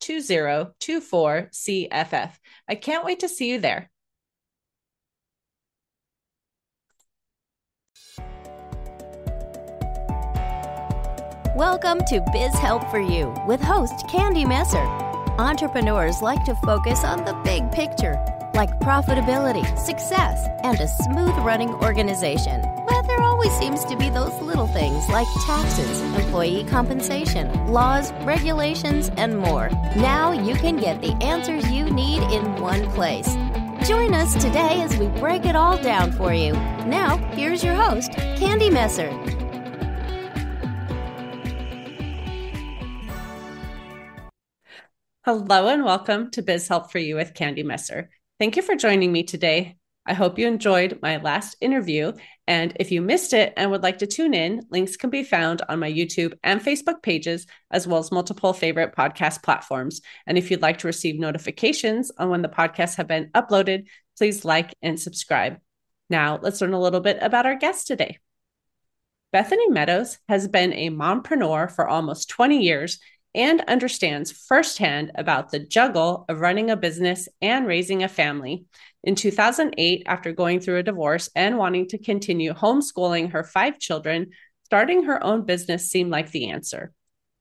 2024 CFF. I can't wait to see you there. Welcome to Biz Help for You with host Candy Messer. Entrepreneurs like to focus on the big picture, like profitability, success, and a smooth running organization. There always seems to be those little things like taxes, employee compensation, laws, regulations, and more. Now you can get the answers you need in one place. Join us today as we break it all down for you. Now, here's your host, Candy Messer. Hello and welcome to Biz Help for You with Candy Messer. Thank you for joining me today. I hope you enjoyed my last interview. And if you missed it and would like to tune in, links can be found on my YouTube and Facebook pages, as well as multiple favorite podcast platforms. And if you'd like to receive notifications on when the podcasts have been uploaded, please like and subscribe. Now, let's learn a little bit about our guest today. Bethany Meadows has been a mompreneur for almost 20 years and understands firsthand about the juggle of running a business and raising a family. In 2008, after going through a divorce and wanting to continue homeschooling her five children, starting her own business seemed like the answer.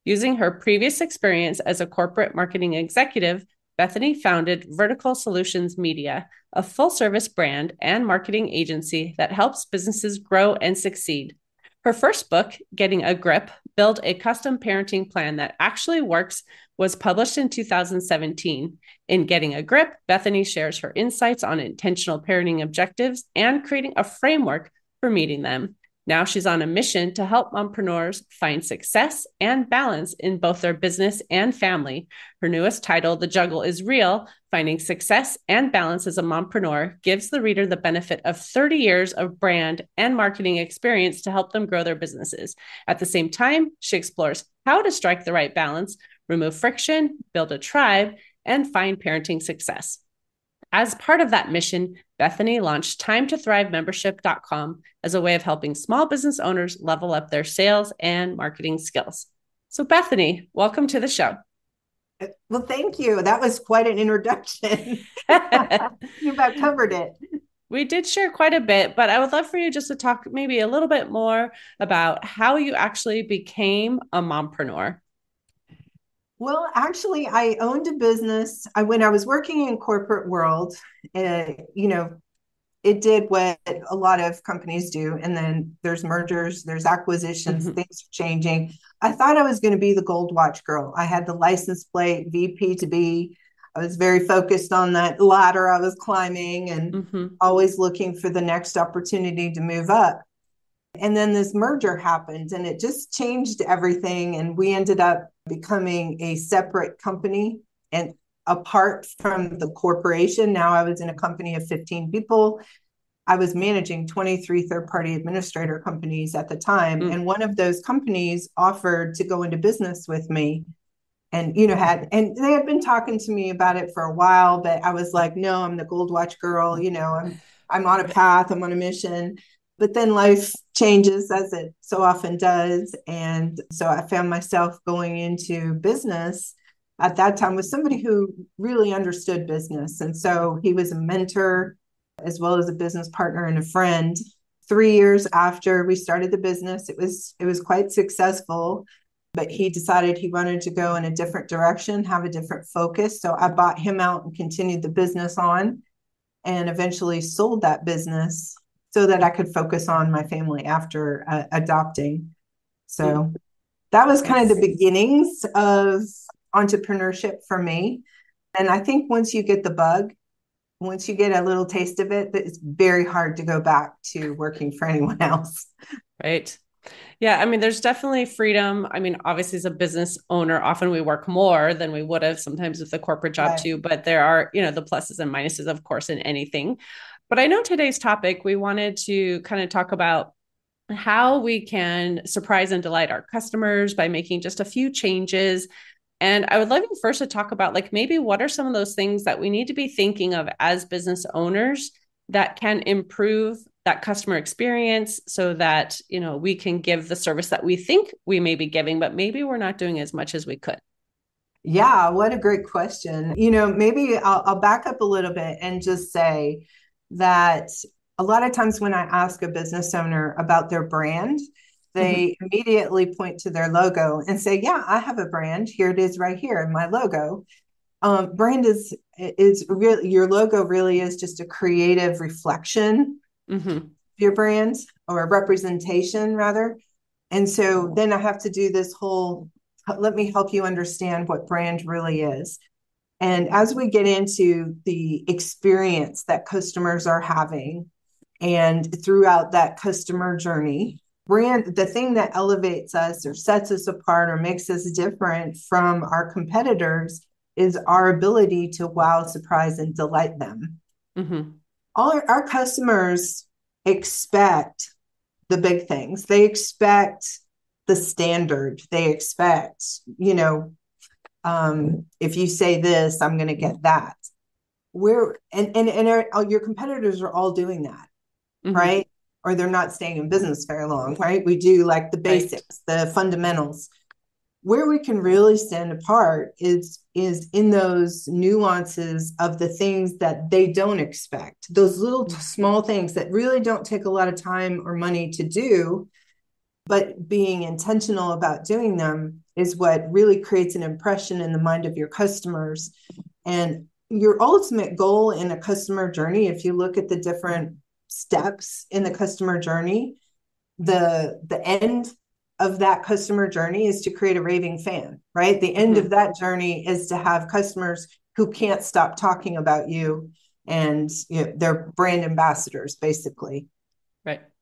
Using her previous experience as a corporate marketing executive, Bethany founded Vertical Solutions Media, a full service brand and marketing agency that helps businesses grow and succeed. Her first book, Getting a Grip Build a Custom Parenting Plan That Actually Works, was published in 2017. In Getting a Grip, Bethany shares her insights on intentional parenting objectives and creating a framework for meeting them. Now she's on a mission to help mompreneurs find success and balance in both their business and family. Her newest title, The Juggle is Real Finding Success and Balance as a Mompreneur, gives the reader the benefit of 30 years of brand and marketing experience to help them grow their businesses. At the same time, she explores how to strike the right balance, remove friction, build a tribe, and find parenting success. As part of that mission, Bethany launched time to thrive membership.com as a way of helping small business owners level up their sales and marketing skills. So, Bethany, welcome to the show. Uh, well, thank you. That was quite an introduction. you about covered it. We did share quite a bit, but I would love for you just to talk maybe a little bit more about how you actually became a mompreneur. Well, actually, I owned a business. I, when I was working in corporate world, uh, you know, it did what a lot of companies do, and then there's mergers, there's acquisitions, mm-hmm. things are changing. I thought I was going to be the gold watch girl. I had the license plate, VP to be. I was very focused on that ladder I was climbing, and mm-hmm. always looking for the next opportunity to move up. And then this merger happened and it just changed everything. And we ended up becoming a separate company and apart from the corporation. Now I was in a company of 15 people. I was managing 23 third party administrator companies at the time. Mm. And one of those companies offered to go into business with me. And, you know, had, and they had been talking to me about it for a while, but I was like, no, I'm the gold watch girl. You know, I'm, I'm on a path, I'm on a mission. But then life changes as it so often does. And so I found myself going into business at that time with somebody who really understood business. And so he was a mentor as well as a business partner and a friend. Three years after we started the business, it was it was quite successful. but he decided he wanted to go in a different direction, have a different focus. So I bought him out and continued the business on and eventually sold that business so that I could focus on my family after uh, adopting. So that was kind of the beginnings of entrepreneurship for me. And I think once you get the bug, once you get a little taste of it, it's very hard to go back to working for anyone else. Right. Yeah, I mean, there's definitely freedom. I mean, obviously, as a business owner, often we work more than we would have sometimes with the corporate job right. too. But there are, you know, the pluses and minuses, of course, in anything. But I know today's topic, we wanted to kind of talk about how we can surprise and delight our customers by making just a few changes. And I would love you first to talk about, like, maybe what are some of those things that we need to be thinking of as business owners that can improve that customer experience so that you know we can give the service that we think we may be giving but maybe we're not doing as much as we could yeah what a great question you know maybe I'll, I'll back up a little bit and just say that a lot of times when i ask a business owner about their brand they mm-hmm. immediately point to their logo and say yeah i have a brand here it is right here in my logo um, brand is is really your logo really is just a creative reflection mm-hmm. your brand or a representation rather. And so then I have to do this whole let me help you understand what brand really is. And as we get into the experience that customers are having and throughout that customer journey, brand, the thing that elevates us or sets us apart or makes us different from our competitors is our ability to wow, surprise, and delight them. Mm-hmm all our, our customers expect the big things. They expect the standard. They expect, you know, um, if you say this, I'm going to get that. We're and and and our, your competitors are all doing that, mm-hmm. right? Or they're not staying in business very long, right? We do like the basics, right. the fundamentals where we can really stand apart is is in those nuances of the things that they don't expect those little small things that really don't take a lot of time or money to do but being intentional about doing them is what really creates an impression in the mind of your customers and your ultimate goal in a customer journey if you look at the different steps in the customer journey the the end of that customer journey is to create a raving fan, right? The end mm-hmm. of that journey is to have customers who can't stop talking about you and you know, they're brand ambassadors basically.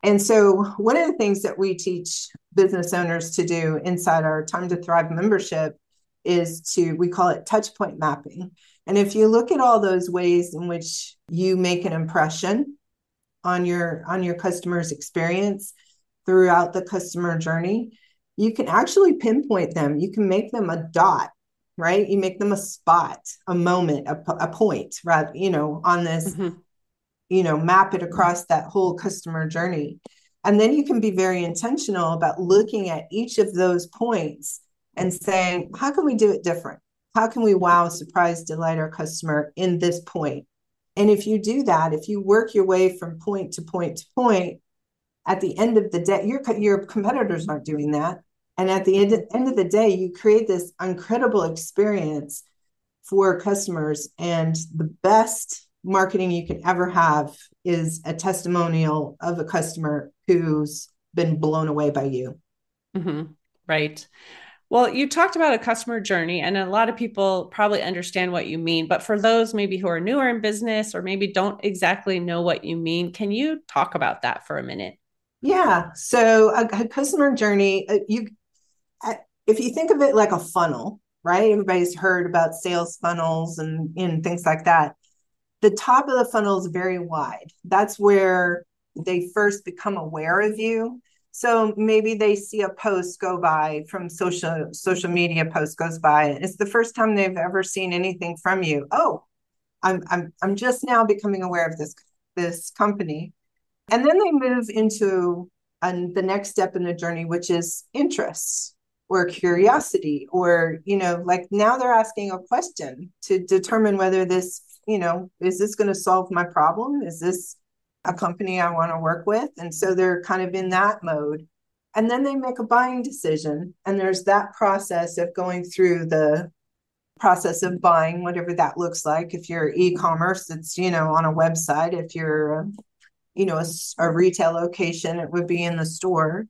And so one of the things that we teach business owners to do inside our Time to Thrive membership is to we call it touch point mapping. And if you look at all those ways in which you make an impression on your on your customer's experience, throughout the customer journey, you can actually pinpoint them. You can make them a dot, right? You make them a spot, a moment, a, a point, right? You know, on this, mm-hmm. You know, map it across that whole customer journey. And then you can be very intentional about looking at each of those points and saying, how can we do it different? How can we wow, surprise, delight our customer in this point? And if you do that, if you work your way from point to point to point, at the end of the day, your your competitors aren't doing that. And at the end, end of the day, you create this incredible experience for customers. And the best marketing you can ever have is a testimonial of a customer who's been blown away by you. Mm-hmm. Right. Well, you talked about a customer journey, and a lot of people probably understand what you mean. But for those maybe who are newer in business or maybe don't exactly know what you mean, can you talk about that for a minute? Yeah. So a, a customer journey, uh, you if you think of it like a funnel, right? Everybody's heard about sales funnels and, and things like that. The top of the funnel is very wide. That's where they first become aware of you. So maybe they see a post go by from social social media post goes by. And it's the first time they've ever seen anything from you. Oh, I'm I'm I'm just now becoming aware of this this company. And then they move into um, the next step in the journey, which is interests or curiosity, or, you know, like now they're asking a question to determine whether this, you know, is this going to solve my problem? Is this a company I want to work with? And so they're kind of in that mode. and then they make a buying decision and there's that process of going through the process of buying whatever that looks like if you're e-commerce it's you know on a website if you're you know a, a retail location it would be in the store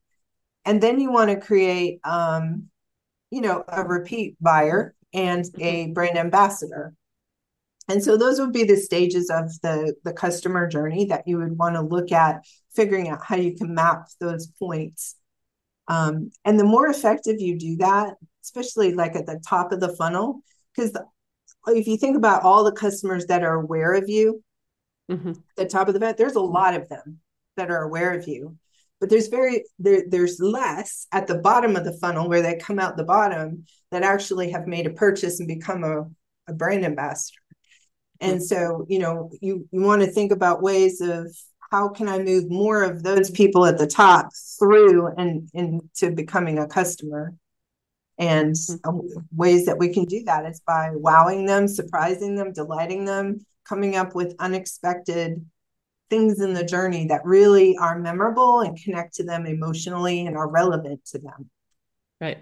and then you want to create um you know a repeat buyer and a brand ambassador and so those would be the stages of the the customer journey that you would want to look at figuring out how you can map those points um, and the more effective you do that, especially like at the top of the funnel, because if you think about all the customers that are aware of you, mm-hmm. the top of the vet, there's a lot of them that are aware of you. But there's very there, there's less at the bottom of the funnel where they come out the bottom that actually have made a purchase and become a, a brand ambassador. And so, you know, you, you want to think about ways of how can I move more of those people at the top through and into becoming a customer? And mm-hmm. ways that we can do that is by wowing them, surprising them, delighting them, coming up with unexpected things in the journey that really are memorable and connect to them emotionally and are relevant to them. Right.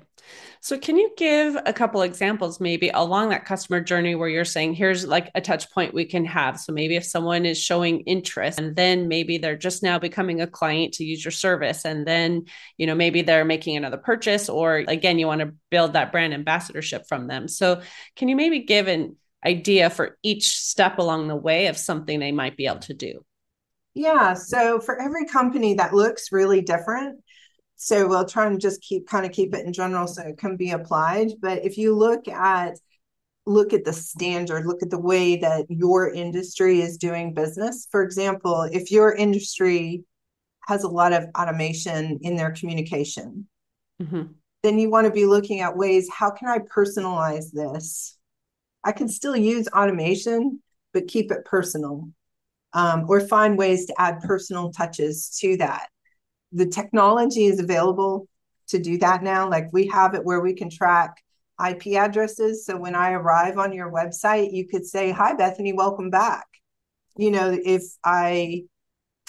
So, can you give a couple examples maybe along that customer journey where you're saying, here's like a touch point we can have? So, maybe if someone is showing interest and then maybe they're just now becoming a client to use your service, and then, you know, maybe they're making another purchase, or again, you want to build that brand ambassadorship from them. So, can you maybe give an idea for each step along the way of something they might be able to do? Yeah. So, for every company that looks really different, so we'll try and just keep kind of keep it in general so it can be applied. But if you look at look at the standard look at the way that your industry is doing business. For example if your industry has a lot of automation in their communication mm-hmm. then you want to be looking at ways how can i personalize this? I can still use automation but keep it personal um, or find ways to add personal touches to that the technology is available to do that now. Like we have it where we can track IP addresses. So when I arrive on your website, you could say, Hi, Bethany, welcome back. You know, if I,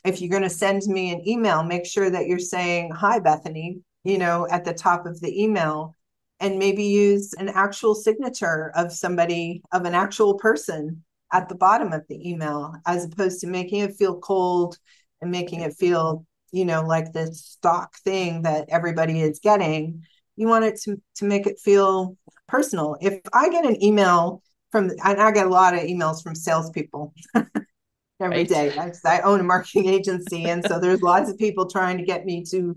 if you're going to send me an email, make sure that you're saying, Hi, Bethany, you know, at the top of the email and maybe use an actual signature of somebody, of an actual person at the bottom of the email, as opposed to making it feel cold and making it feel you know like this stock thing that everybody is getting you want it to, to make it feel personal if i get an email from and i get a lot of emails from salespeople every right. day. I, I own a marketing agency and so there's lots of people trying to get me to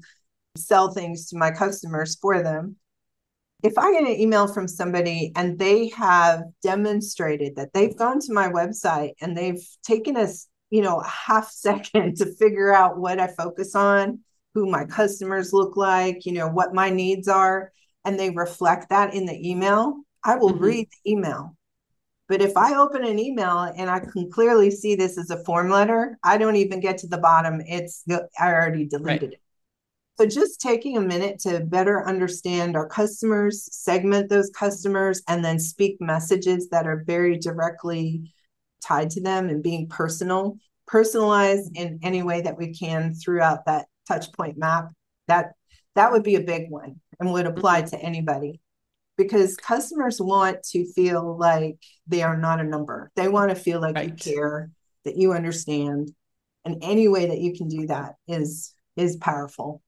sell things to my customers for them if I get an email from somebody and they have demonstrated that they've gone to my website and they've taken a you know, a half second to figure out what I focus on, who my customers look like, you know, what my needs are, and they reflect that in the email, I will mm-hmm. read the email. But if I open an email and I can clearly see this as a form letter, I don't even get to the bottom. It's I already deleted right. it. So just taking a minute to better understand our customers, segment those customers, and then speak messages that are very directly tied to them and being personal, personalized in any way that we can throughout that touch point map. That that would be a big one and would apply to anybody because customers want to feel like they are not a number. They want to feel like right. you care, that you understand. And any way that you can do that is is powerful.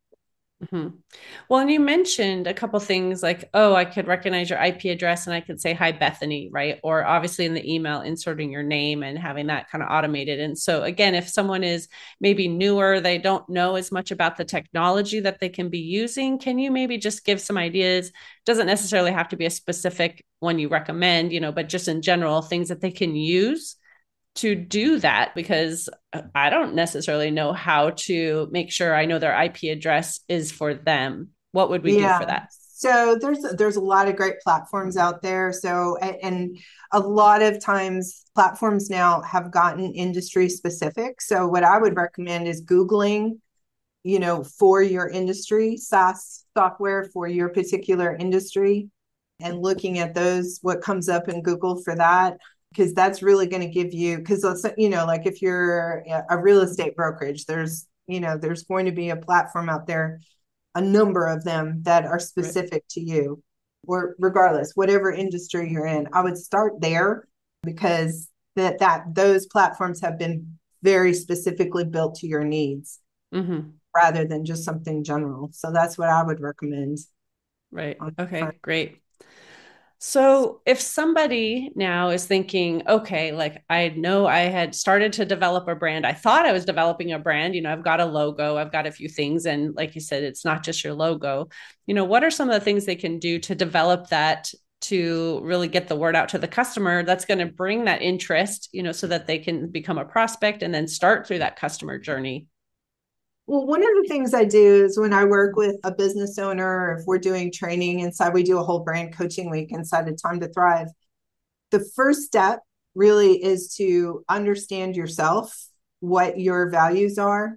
Mm-hmm. Well, and you mentioned a couple things like, oh, I could recognize your IP address and I could say, hi, Bethany, right? Or obviously in the email, inserting your name and having that kind of automated. And so, again, if someone is maybe newer, they don't know as much about the technology that they can be using, can you maybe just give some ideas? Doesn't necessarily have to be a specific one you recommend, you know, but just in general, things that they can use to do that because I don't necessarily know how to make sure I know their IP address is for them. What would we yeah. do for that? So there's there's a lot of great platforms out there. So and a lot of times platforms now have gotten industry specific. So what I would recommend is googling, you know, for your industry, SaaS software for your particular industry and looking at those what comes up in Google for that because that's really going to give you because you know like if you're a real estate brokerage there's you know there's going to be a platform out there a number of them that are specific right. to you. Or regardless whatever industry you're in i would start there because that that those platforms have been very specifically built to your needs mm-hmm. rather than just something general. So that's what i would recommend. Right. Okay great so if somebody now is thinking, okay, like I know I had started to develop a brand. I thought I was developing a brand. You know, I've got a logo, I've got a few things. And like you said, it's not just your logo. You know, what are some of the things they can do to develop that to really get the word out to the customer that's going to bring that interest, you know, so that they can become a prospect and then start through that customer journey? Well, one of the things I do is when I work with a business owner, if we're doing training inside, we do a whole brand coaching week inside of Time to Thrive. The first step really is to understand yourself, what your values are.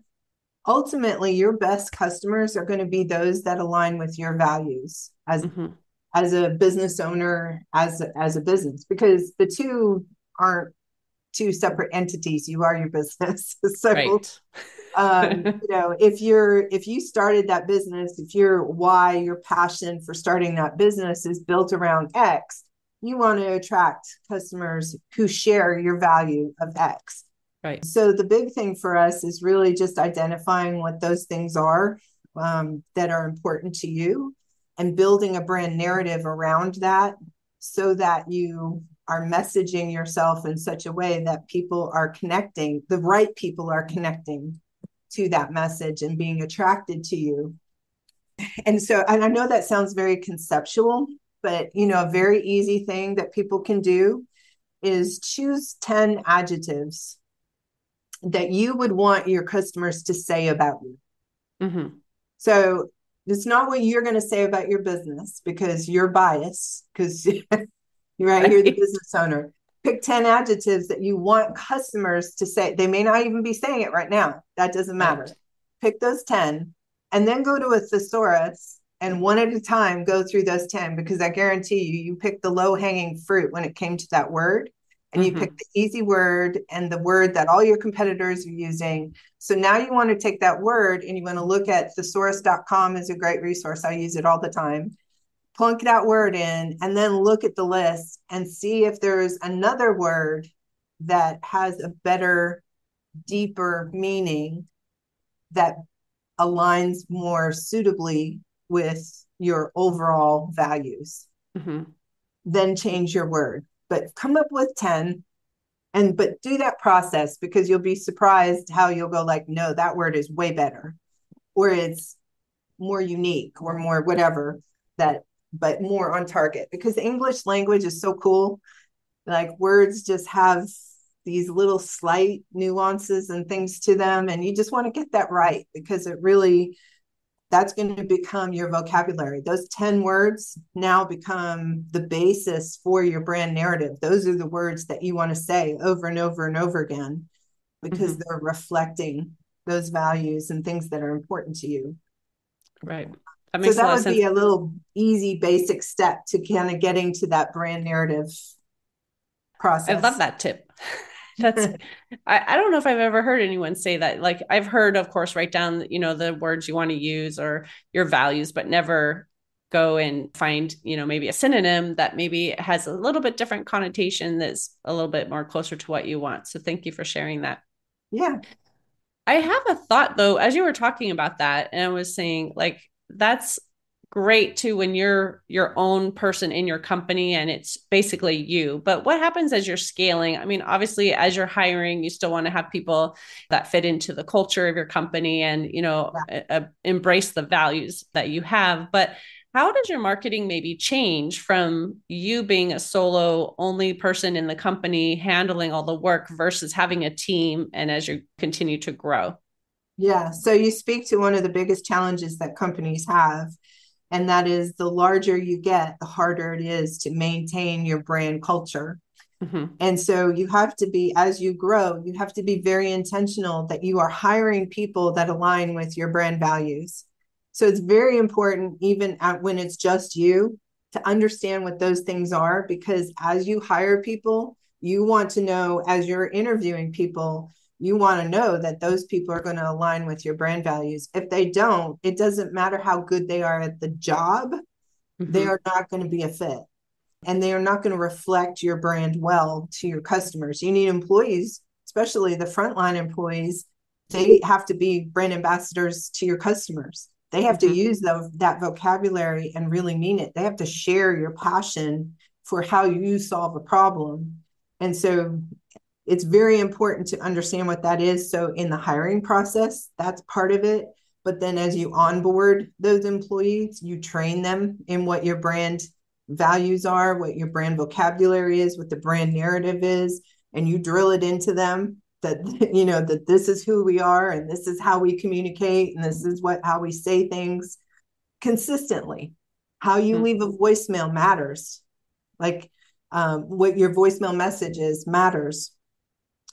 Ultimately, your best customers are going to be those that align with your values as mm-hmm. as a business owner, as as a business, because the two aren't two separate entities. You are your business. so right um, you know if you're if you started that business if your why your passion for starting that business is built around x you want to attract customers who share your value of x. Right. So the big thing for us is really just identifying what those things are um, that are important to you and building a brand narrative around that so that you are messaging yourself in such a way that people are connecting the right people are connecting to that message and being attracted to you. And so, and I know that sounds very conceptual, but you know, a very easy thing that people can do is choose 10 adjectives that you would want your customers to say about you. Mm-hmm. So it's not what you're going to say about your business because you're biased because you're right, right, you're the business owner pick 10 adjectives that you want customers to say. They may not even be saying it right now. That doesn't matter. Right. Pick those 10 and then go to a thesaurus and one at a time go through those 10 because I guarantee you, you picked the low hanging fruit when it came to that word. And mm-hmm. you picked the easy word and the word that all your competitors are using. So now you want to take that word and you want to look at thesaurus.com is a great resource. I use it all the time plunk that word in and then look at the list and see if there's another word that has a better deeper meaning that aligns more suitably with your overall values mm-hmm. then change your word but come up with 10 and but do that process because you'll be surprised how you'll go like no that word is way better or it's more unique or more whatever that but more on target because English language is so cool. Like words just have these little slight nuances and things to them. And you just want to get that right because it really, that's going to become your vocabulary. Those 10 words now become the basis for your brand narrative. Those are the words that you want to say over and over and over again because mm-hmm. they're reflecting those values and things that are important to you. Right. That so that would be a little easy, basic step to kind of getting to that brand narrative process. I love that tip. That's I, I don't know if I've ever heard anyone say that. Like I've heard, of course, write down, you know, the words you want to use or your values, but never go and find, you know, maybe a synonym that maybe has a little bit different connotation that's a little bit more closer to what you want. So thank you for sharing that. Yeah. I have a thought though, as you were talking about that, and I was saying, like, that's great too when you're your own person in your company and it's basically you. But what happens as you're scaling? I mean obviously as you're hiring you still want to have people that fit into the culture of your company and you know yeah. uh, embrace the values that you have. But how does your marketing maybe change from you being a solo only person in the company handling all the work versus having a team and as you continue to grow yeah. So you speak to one of the biggest challenges that companies have. And that is the larger you get, the harder it is to maintain your brand culture. Mm-hmm. And so you have to be, as you grow, you have to be very intentional that you are hiring people that align with your brand values. So it's very important, even at, when it's just you, to understand what those things are, because as you hire people, you want to know as you're interviewing people you want to know that those people are going to align with your brand values. If they don't, it doesn't matter how good they are at the job, mm-hmm. they are not going to be a fit and they are not going to reflect your brand well to your customers. You need employees, especially the frontline employees, they have to be brand ambassadors to your customers. They have mm-hmm. to use the, that vocabulary and really mean it. They have to share your passion for how you solve a problem. And so it's very important to understand what that is. So in the hiring process, that's part of it. But then as you onboard those employees, you train them in what your brand values are, what your brand vocabulary is, what the brand narrative is, and you drill it into them that you know that this is who we are and this is how we communicate and this is what how we say things consistently how you mm-hmm. leave a voicemail matters like um, what your voicemail message is matters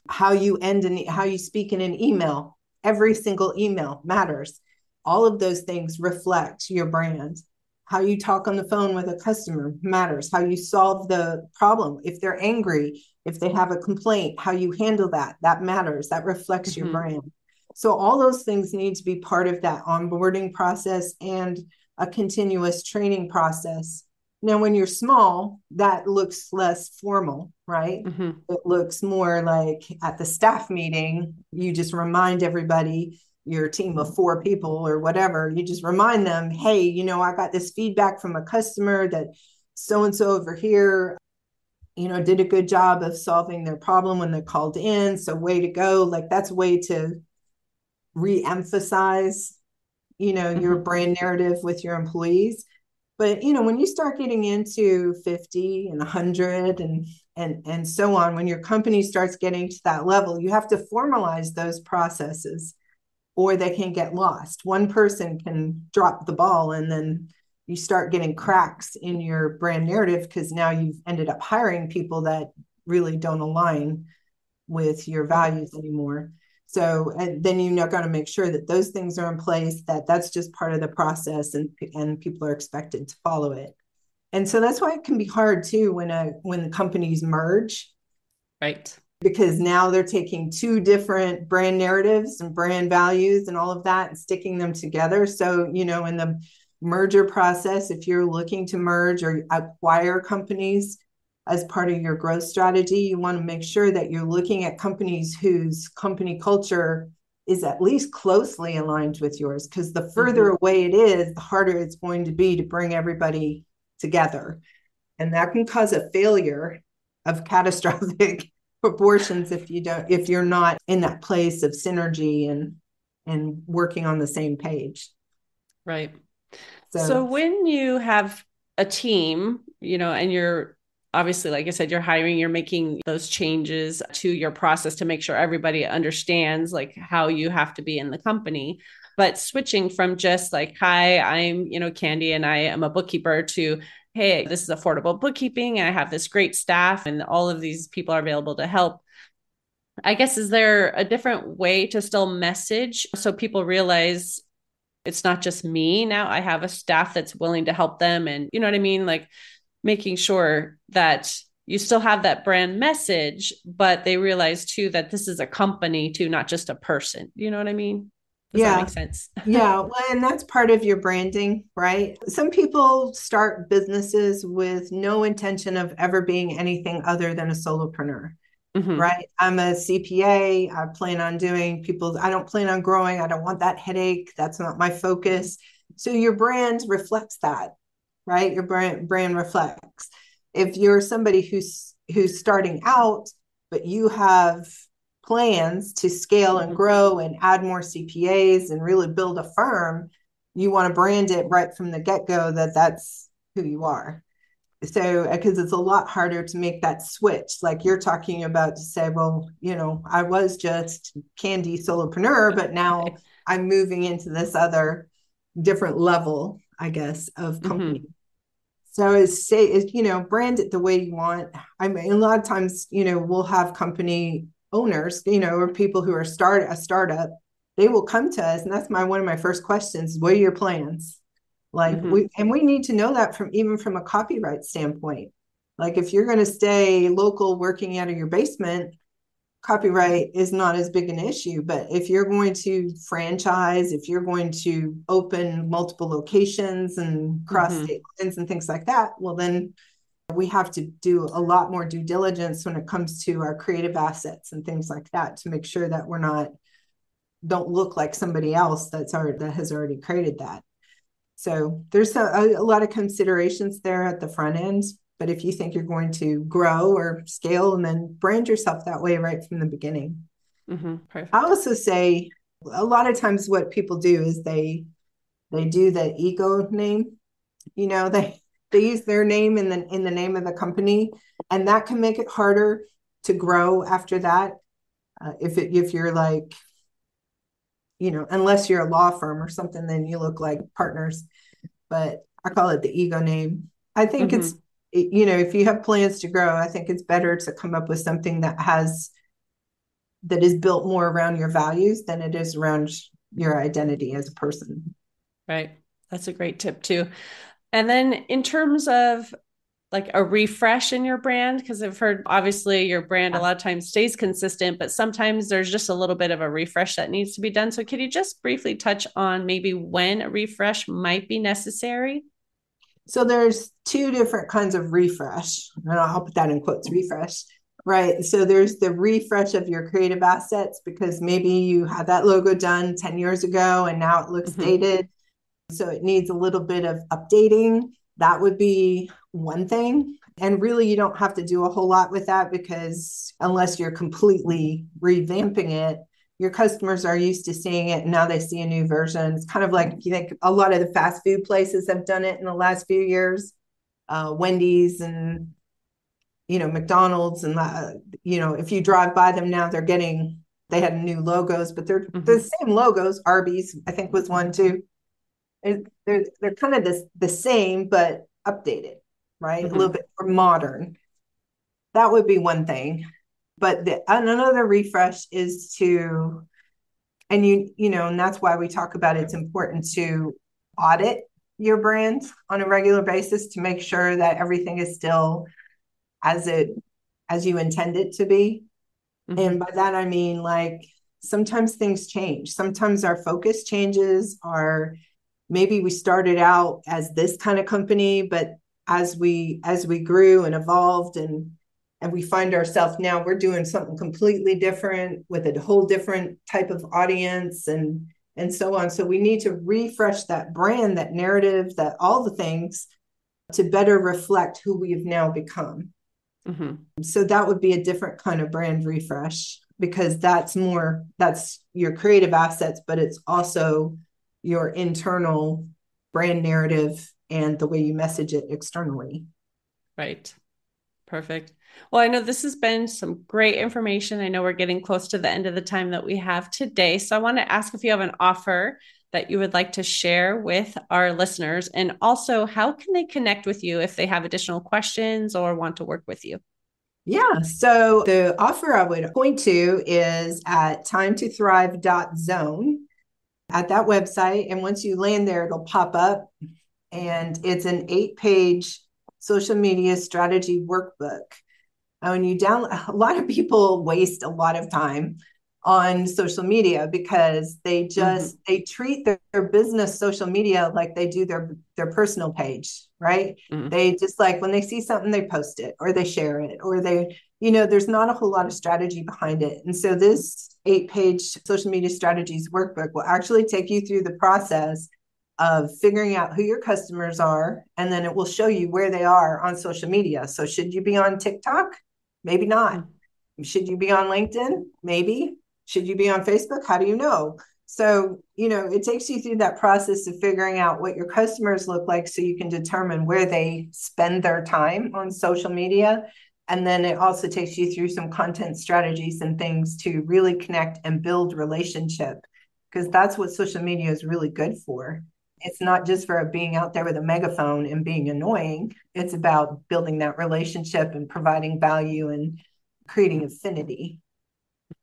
how you end and how you speak in an email every single email matters. All of those things reflect your brand. How you talk on the phone with a customer matters. How you solve the problem if they're angry if they have a complaint how you handle that that matters. That reflects mm-hmm. your brand. So all those things need to be part of that onboarding process and a continuous training process now when you're small that looks less formal right mm-hmm. it looks more like at the staff meeting you just remind everybody your team of four people or whatever, you just remind them, hey, you know, I got this feedback from a customer that so and so over here, you know, did a good job of solving their problem when they called in. So, way to go. Like, that's a way to re emphasize, you know, mm-hmm. your brand narrative with your employees. But, you know, when you start getting into 50 and 100 and and and so on when your company starts getting to that level you have to formalize those processes or they can get lost. One person can drop the ball and then you start getting cracks in your brand narrative because now you've ended up hiring people that really don't align with your values anymore. So and then you know got to make sure that those things are in place, that that's just part of the process and and people are expected to follow it. And so that's why it can be hard too when a when the companies merge. Right because now they're taking two different brand narratives and brand values and all of that and sticking them together. So, you know, in the merger process, if you're looking to merge or acquire companies as part of your growth strategy, you want to make sure that you're looking at companies whose company culture is at least closely aligned with yours. Because the further mm-hmm. away it is, the harder it's going to be to bring everybody together. And that can cause a failure of catastrophic proportions if you don't if you're not in that place of synergy and and working on the same page right so, so when you have a team you know and you're obviously like i said you're hiring you're making those changes to your process to make sure everybody understands like how you have to be in the company but switching from just like hi i'm you know candy and i am a bookkeeper to hey, this is affordable bookkeeping. And i have this great staff, and all of these people are available to help. I guess, is there a different way to still message so people realize it's not just me now? I have a staff that's willing to help them. And you know what I mean? Like making sure that you still have that brand message, but they realize too that this is a company too, not just a person. You know what I mean? Does yeah. that make sense? yeah. Well, and that's part of your branding, right? Some people start businesses with no intention of ever being anything other than a solopreneur. Mm-hmm. Right. I'm a CPA. I plan on doing people, I don't plan on growing. I don't want that headache. That's not my focus. So your brand reflects that, right? Your brand brand reflects. If you're somebody who's who's starting out, but you have plans to scale and grow and add more CPAs and really build a firm, you want to brand it right from the get go that that's who you are. So, because it's a lot harder to make that switch, like you're talking about to say, well, you know, I was just candy solopreneur, but now I'm moving into this other different level, I guess, of mm-hmm. company. Mm-hmm. So is say is you know brand it the way you want. I mean, a lot of times you know we'll have company owners, you know, or people who are start a startup, they will come to us, and that's my one of my first questions: What are your plans? Like mm-hmm. we and we need to know that from even from a copyright standpoint. Like if you're going to stay local, working out of your basement, copyright is not as big an issue. But if you're going to franchise, if you're going to open multiple locations and cross mm-hmm. state lines and things like that, well, then we have to do a lot more due diligence when it comes to our creative assets and things like that to make sure that we're not don't look like somebody else that's already that has already created that. So there's a, a lot of considerations there at the front end. But if you think you're going to grow or scale and then brand yourself that way right from the beginning. Mm-hmm. I also say a lot of times what people do is they they do the ego name. You know, they they use their name in the in the name of the company, and that can make it harder to grow after that. Uh, if it, if you're like, you know, unless you're a law firm or something, then you look like partners. But I call it the ego name. I think mm-hmm. it's you know, if you have plans to grow, I think it's better to come up with something that has that is built more around your values than it is around your identity as a person. Right. That's a great tip too. And then in terms of like a refresh in your brand, because I've heard obviously your brand a lot of times stays consistent, but sometimes there's just a little bit of a refresh that needs to be done. So, could you just briefly touch on maybe when a refresh might be necessary? So there's two different kinds of refresh, and I'll put that in quotes refresh, right? So there's the refresh of your creative assets because maybe you had that logo done 10 years ago and now it looks mm-hmm. dated. So it needs a little bit of updating. That would be one thing. And really, you don't have to do a whole lot with that because unless you're completely revamping it, your customers are used to seeing it and now they see a new version. It's kind of like you think a lot of the fast food places have done it in the last few years. Uh, Wendy's and you know McDonald's and uh, you know if you drive by them now they're getting they had new logos but they're mm-hmm. the same logos Arby's I think was one too they're they're kind of the, the same but updated right mm-hmm. a little bit more modern that would be one thing but the, another refresh is to and you you know and that's why we talk about it's important to audit your brand on a regular basis to make sure that everything is still as it as you intend it to be mm-hmm. and by that i mean like sometimes things change sometimes our focus changes our maybe we started out as this kind of company but as we as we grew and evolved and and we find ourselves now we're doing something completely different with a whole different type of audience and and so on. So we need to refresh that brand that narrative that all the things to better reflect who we've now become. Mm-hmm. so that would be a different kind of brand refresh because that's more that's your creative assets but it's also your internal brand narrative and the way you message it externally. Right. Perfect well, I know this has been some great information. I know we're getting close to the end of the time that we have today. So I want to ask if you have an offer that you would like to share with our listeners. And also, how can they connect with you if they have additional questions or want to work with you? Yeah. So the offer I would point to is at timetothrive.zone at that website. And once you land there, it'll pop up and it's an eight page social media strategy workbook when you down a lot of people waste a lot of time on social media because they mm-hmm. just mm-hmm. they treat their, their, business social media like they do their their personal page right mm-hmm. they just like when they see something they post it or they share it or they you know there's not a whole lot of strategy behind it and so this eight page social media strategies workbook will actually take you through the process of figuring out who your customers are and then it will show you where they are on social media so should you be on tiktok Maybe not. Mm-hmm. Should you be on LinkedIn? Maybe. Should you be on Facebook? How do you know? So, you know, it takes you through that process of figuring out what your customers look like so you can determine where they spend their time on social media. And then it also takes you through some content strategies and things to really connect and build relationship because that's what social media is really good for it's not just for being out there with a megaphone and being annoying. It's about building that relationship and providing value and creating affinity.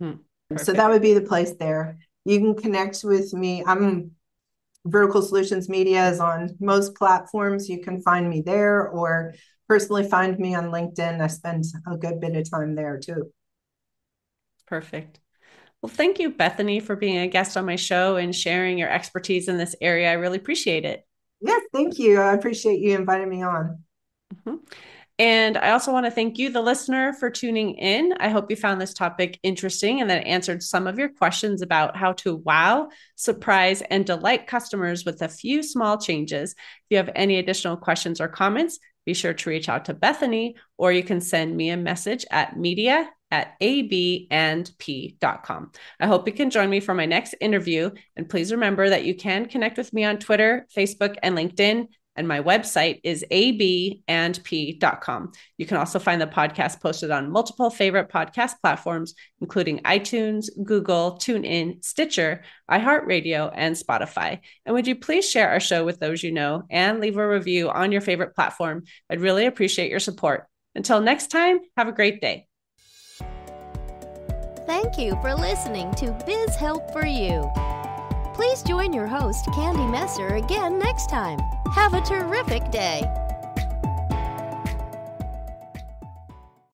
Mm-hmm. So that would be the place there. You can connect with me. I'm Vertical Solutions Media is on most platforms. You can find me there or personally find me on LinkedIn. I spend a good bit of time there too. Perfect. Well, thank you, Bethany, for being a guest on my show and sharing your expertise in this area. I really appreciate it. Yes, thank you. I appreciate you inviting me on. Mm-hmm. And I also want to thank you, the listener, for tuning in. I hope you found this topic interesting and that it answered some of your questions about how to wow, surprise, and delight customers with a few small changes. If you have any additional questions or comments, be sure to reach out to Bethany or you can send me a message at media at abandp.com. I hope you can join me for my next interview. And please remember that you can connect with me on Twitter, Facebook, and LinkedIn and my website is abandp.com. You can also find the podcast posted on multiple favorite podcast platforms, including iTunes, Google, TuneIn, Stitcher, iHeartRadio, and Spotify. And would you please share our show with those you know and leave a review on your favorite platform? I'd really appreciate your support. Until next time, have a great day. Thank you for listening to Biz Help for You. Please join your host, Candy Messer, again next time. Have a terrific day.